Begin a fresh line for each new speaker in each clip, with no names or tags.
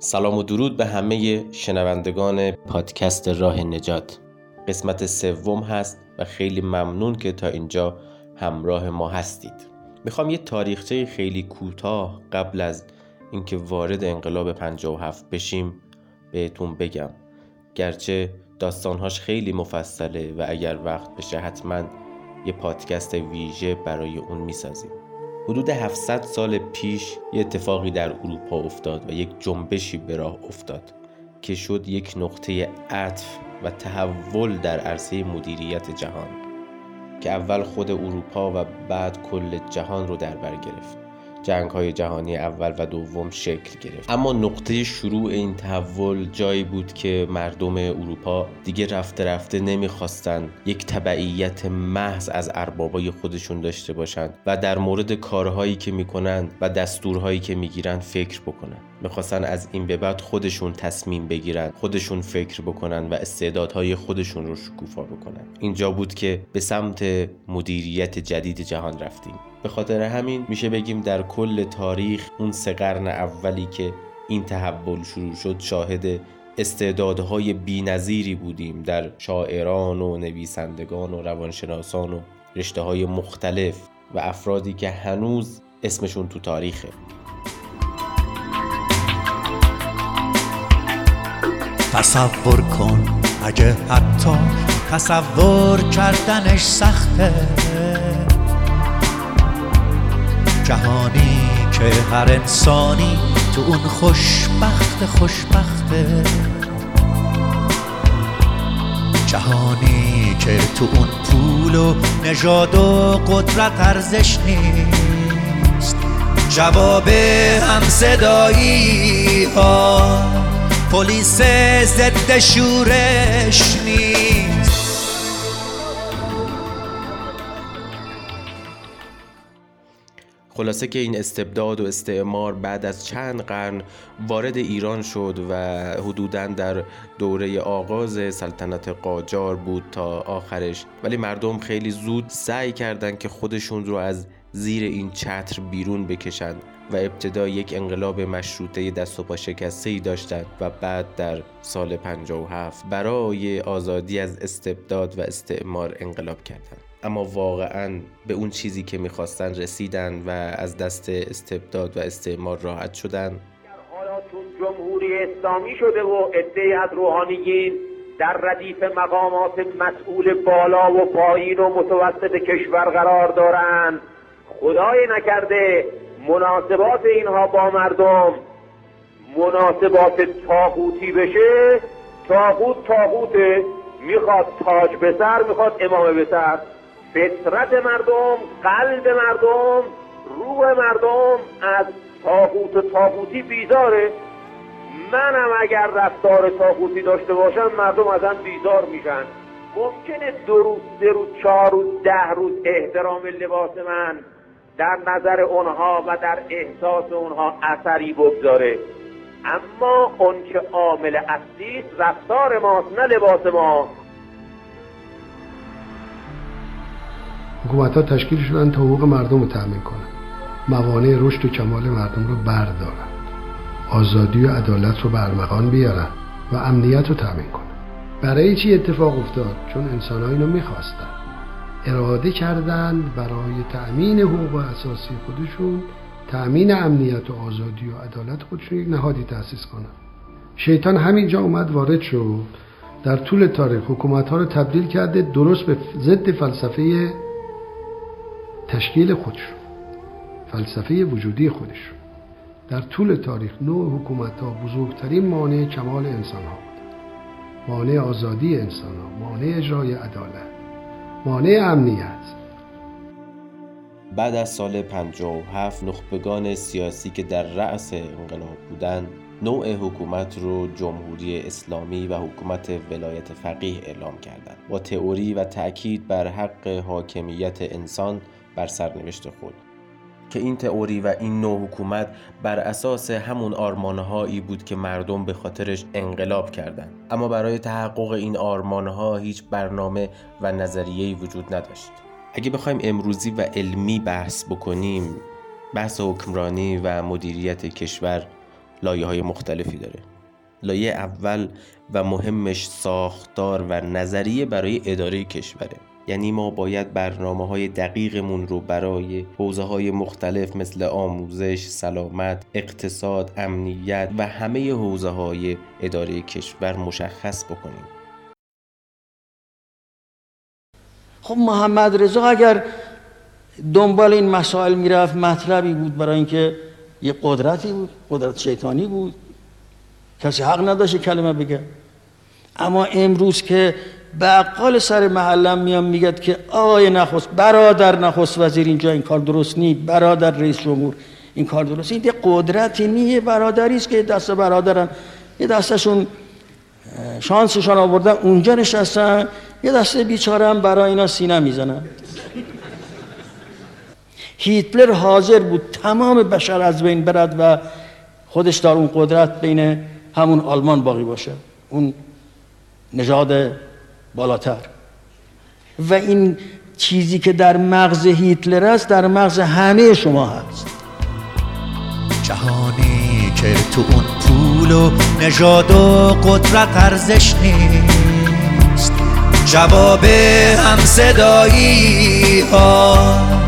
سلام و درود به همه شنوندگان پادکست راه نجات. قسمت سوم هست و خیلی ممنون که تا اینجا همراه ما هستید. می‌خوام یه تاریخچه خیلی کوتاه قبل از اینکه وارد انقلاب 57 بشیم بهتون بگم. گرچه داستانهاش خیلی مفصله و اگر وقت بشه حتما یه پادکست ویژه برای اون می‌سازیم. حدود 700 سال پیش یه اتفاقی در اروپا افتاد و یک جنبشی به راه افتاد که شد یک نقطه عطف و تحول در عرصه مدیریت جهان که اول خود اروپا و بعد کل جهان رو در بر گرفت. جنگ های جهانی اول و دوم شکل گرفت. اما نقطه شروع این تحول جایی بود که مردم اروپا دیگه رفته رفته نمی‌خواستن یک تبعیت محض از اربابای خودشون داشته باشند و در مورد کارهایی که می‌کنن و دستورهایی که می‌گیرن فکر بکنن. می‌خواستن از این به بعد خودشون تصمیم بگیرن خودشون فکر بکنن و استعدادهای خودشون رو شکوفا بکنن. اینجا بود که به سمت مدیریت جدید جهان رفتیم. به خاطر همین میشه بگیم در کل تاریخ اون سه قرن اولی که این تحول شروع شد شاهد استعدادهای بینظیری بودیم در شاعران و نویسندگان و روانشناسان و رشته های مختلف و افرادی که هنوز اسمشون تو تاریخه.
تصور کن اگه حتی تصور کردنش سخته. جهانی که هر انسانی تو اون خوشبخت خوشبخته. جهانی که تو اون پول و نژاد و قدرت ارزش نیست. جواب هم صدایی ها پلیس ضد شورش نیست.
خلاصه که این استبداد و استعمار بعد از چند قرن وارد ایران شد و حدودا در دوره آغاز سلطنت قاجار بود تا آخرش. ولی مردم خیلی زود سعی کردند که خودشون رو از زیر این چتر بیرون بکشند و ابتدا یک انقلاب مشروطه دست و پا شکسته ای داشتند و بعد در سال 57 برای آزادی از استبداد و استعمار انقلاب کردند. اما واقعا به اون چیزی که می‌خواستن رسیدن و از دست استبداد و استعمار راحت شدن.
حالاتون جمهوری اسلامی شده و عده از روحانیین در ردیف مقامات مسئول بالا و پایین و متوسط کشور قرار دارند خدای نکرده مناسبات اینها با مردم. مناسبات تاغوتی بشه تاغوت تاغوته می‌خواد تاج به سر می‌خواد امامه به سر. فطرت مردم قلب مردم روح مردم از تاغوت و تاغوتی بیزاره. منم اگر رفتار تاغوتی داشته باشم مردم ازم بیزار میشن. ممکنه دو روز سه روز چهار روز ده روز احترام لباس من در نظر اونها و در احساس اونها اثری بگذاره. اما اون که عامل اصلی رفتار ماست نه لباس ما.
حکومت ها تشکیل شدن تا حقوق مردم رو تأمین کنند موانع رشد و کمال مردم رو بردارند آزادی و عدالت رو برمغان بیارن و امنیت رو تأمین کنند برای چی اتفاق افتاد؟ چون انسان ها اینو می‌خواستن. اراده کردند برای تأمین حقوق اساسی خودشون تأمین امنیت و آزادی و عدالت خودشون یک نهادی تأسیس کنند شیطان همینجا اومد وارد شد. در طول تاریخ حکومت ها رو تبدیل کرده درست به ضد فلسفه تشکیل خودشون فلسفه وجودی خودشون. در طول تاریخ نوع حکومت ها بزرگترین مانع کمال انسان ها بود. مانع آزادی انسان ها مانع اجرای عدالت مانع امنیت.
بعد از سال 57 نخبگان سیاسی که در رأس انقلاب بودند نوع حکومت رو جمهوری اسلامی و حکومت ولایت فقیه اعلام کردند با تئوری و تأکید بر حق حاکمیت انسان بر سرنوشت خود. که این تئوری و این نوع حکومت بر اساس همون آرمانهایی بود که مردم به خاطرش انقلاب کردند. اما برای تحقق این آرمانها هیچ برنامه و نظریه‌ای وجود نداشت. اگه بخوایم امروزی و علمی بحث بکنیم بحث حکمرانی و مدیریت کشور لایه های مختلفی داره. لایه اول و مهمش ساختار و نظریه برای اداره کشوره. یعنی ما باید برنامه های دقیقمون رو برای حوزه های مختلف مثل آموزش، سلامت، اقتصاد، امنیت و همه حوزه های اداره کشور مشخص بکنیم.
خب محمد رضا اگر دنبال این مسائل می‌رفت مطلبی بود برای اینکه یه قدرتی بود قدرت شیطانی بود. کسی حق نداشت کلمه بگه. اما امروز که بقال سر محلم میام میگد که آقای نخست برادر نخست وزیر اینجا این کار درست نیست. برادر رئیس جمهور این کار درست این قدرتی نیه برادری که دست برادرن. یه دستشون شانسشان آوردن اونجا نشستن. یه دسته بیچاره برای اینا سینه می‌زنن. هیتلر حاضر بود تمام بشر از بین برد و خودش دار اون قدرت بین همون آلمان باقی باشه اون نژاد بالاتر و این چیزی که در مغز هیتلر است در مغز همه شما هست
جهانی که تو اون پول و نژاد و قدرت ارزش نیست جواب هم صدایی ها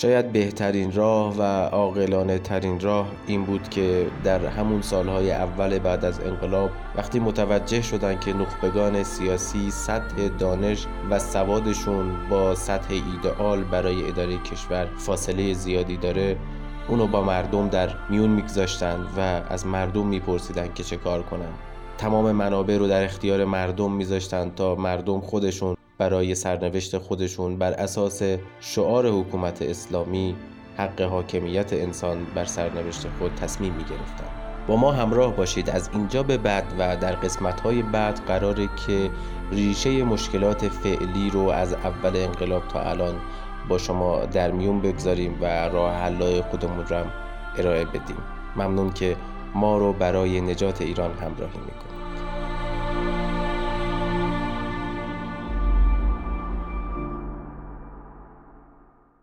شاید بهترین راه و عاقلانه ترین راه این بود که در همون سالهای اول بعد از انقلاب وقتی متوجه شدن که نخبگان سیاسی سطح دانش و سوادشون با سطح ایدئال برای اداره کشور فاصله زیادی داره اونو با مردم در میون میگذاشتن و از مردم میپرسیدن که چه کار کنن. تمام منابع رو در اختیار مردم میذاشتن تا مردم خودشون برای سرنوشت خودشون بر اساس شعار حکومت اسلامی حق حاکمیت انسان بر سرنوشت خود تصمیم می گرفتن. با ما همراه باشید. از اینجا به بعد و در قسمت های بعد قراره که ریشه مشکلات فعلی رو از اول انقلاب تا الان با شما در میون بگذاریم و راه حلای خودمون رو ارائه بدیم. ممنون که ما رو برای نجات ایران همراهی می‌کنید.